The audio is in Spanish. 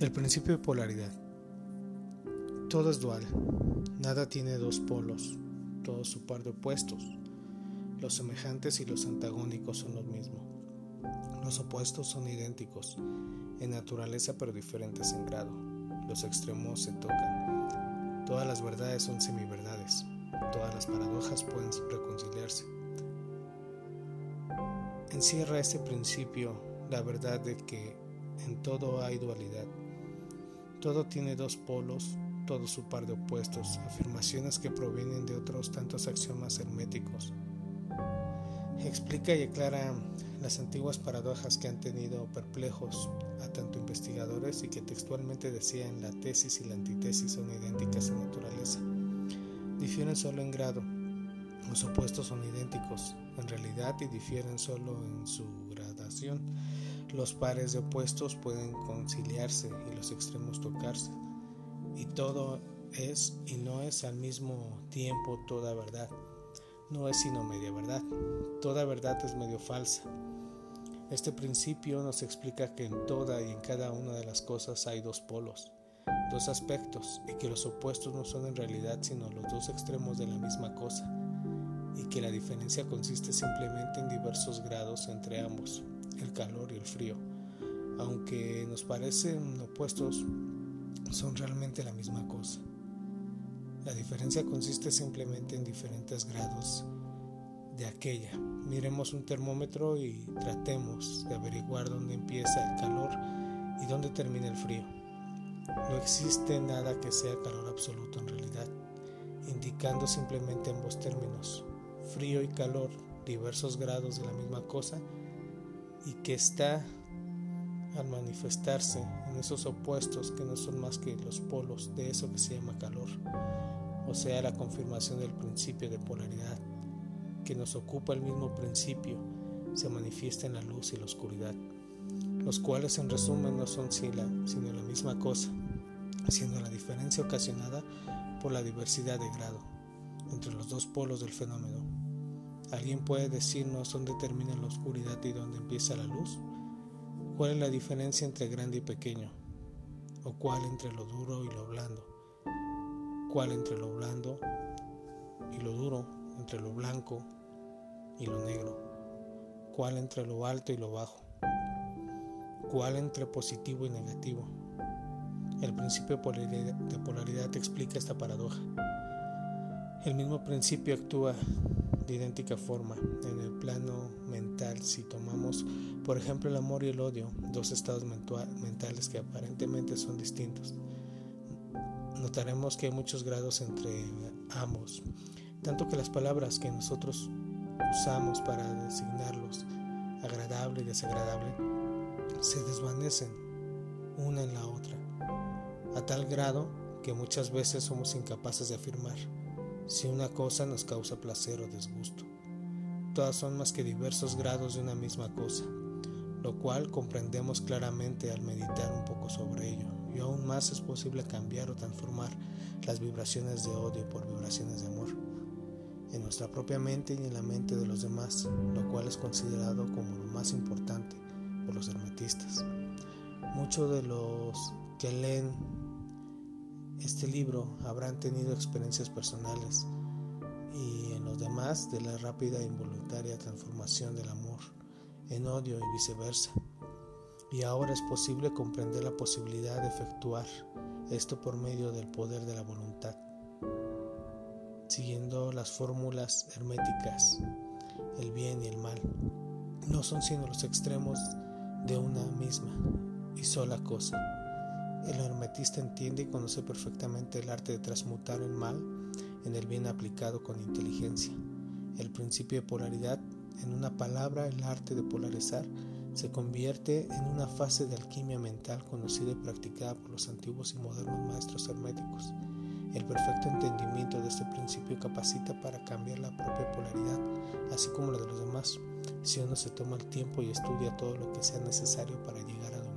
El principio de polaridad. Todo es dual. Nada tiene dos polos, todo su par de opuestos. Los semejantes y los antagónicos son lo mismo. Los opuestos son idénticos en naturaleza pero diferentes en grado. Los extremos se tocan. Todas las verdades son semiverdades. Todas las paradojas pueden reconciliarse. Encierra este principio la verdad de que en todo hay dualidad todo tiene dos polos, todo su par de opuestos, afirmaciones que provienen de otros tantos axiomas herméticos. Explica y aclara las antiguas paradojas que han tenido perplejos a tanto investigadores y que textualmente decían la tesis y la antítesis son idénticas en naturaleza. Difieren solo en grado. Los opuestos son idénticos en realidad y difieren solo en su gradación. Los pares de opuestos pueden conciliarse y los extremos tocarse. Y todo es y no es al mismo tiempo toda verdad. No es sino media verdad. Toda verdad es medio falsa. Este principio nos explica que en toda y en cada una de las cosas hay dos polos, dos aspectos, y que los opuestos no son en realidad sino los dos extremos de la misma cosa, y que la diferencia consiste simplemente en diversos grados entre ambos el calor y el frío. Aunque nos parecen opuestos, son realmente la misma cosa. La diferencia consiste simplemente en diferentes grados de aquella. Miremos un termómetro y tratemos de averiguar dónde empieza el calor y dónde termina el frío. No existe nada que sea calor absoluto en realidad, indicando simplemente ambos términos, frío y calor, diversos grados de la misma cosa, y que está al manifestarse en esos opuestos que no son más que los polos de eso que se llama calor, o sea, la confirmación del principio de polaridad, que nos ocupa el mismo principio, se manifiesta en la luz y la oscuridad, los cuales en resumen no son sino la misma cosa, siendo la diferencia ocasionada por la diversidad de grado entre los dos polos del fenómeno. ¿Alguien puede decirnos dónde termina la oscuridad y dónde empieza la luz? ¿Cuál es la diferencia entre grande y pequeño? ¿O cuál entre lo duro y lo blando? ¿Cuál entre lo blando y lo duro, entre lo blanco y lo negro? ¿Cuál entre lo alto y lo bajo? ¿Cuál entre positivo y negativo? El principio de polaridad, explica esta paradoja. El mismo principio actúa de idéntica forma en el plano mental si tomamos por ejemplo el amor y el odio, dos estados mentales que aparentemente son distintos. Notaremos que hay muchos grados entre ambos, tanto que las palabras que nosotros usamos para designarlos, agradable y desagradable, se desvanecen una en la otra, a tal grado que muchas veces somos incapaces de afirmar si una cosa nos causa placer o disgusto. Todas son más que diversos grados de una misma cosa, lo cual comprendemos claramente al meditar un poco sobre ello, y aún más es posible cambiar o transformar las vibraciones de odio por vibraciones de amor en nuestra propia mente y en la mente de los demás, lo cual es considerado como lo más importante por los hermetistas. Muchos de los que leen este libro habrán tenido experiencias personales y en los demás de la rápida e involuntaria transformación del amor en odio y viceversa. Y ahora es posible comprender la posibilidad de efectuar esto por medio del poder de la voluntad, siguiendo las fórmulas herméticas, el bien y el mal. No son sino los extremos de una misma y sola cosa. El hermetista entiende y conoce perfectamente el arte de transmutar el mal en el bien aplicado con inteligencia. El principio de polaridad, en una palabra, el arte de polarizar, se convierte en una fase de alquimia mental conocida y practicada por los antiguos y modernos maestros herméticos. El perfecto entendimiento de este principio capacita para cambiar la propia polaridad, así como la de los demás, si uno se toma el tiempo y estudia todo lo que sea necesario para llegar a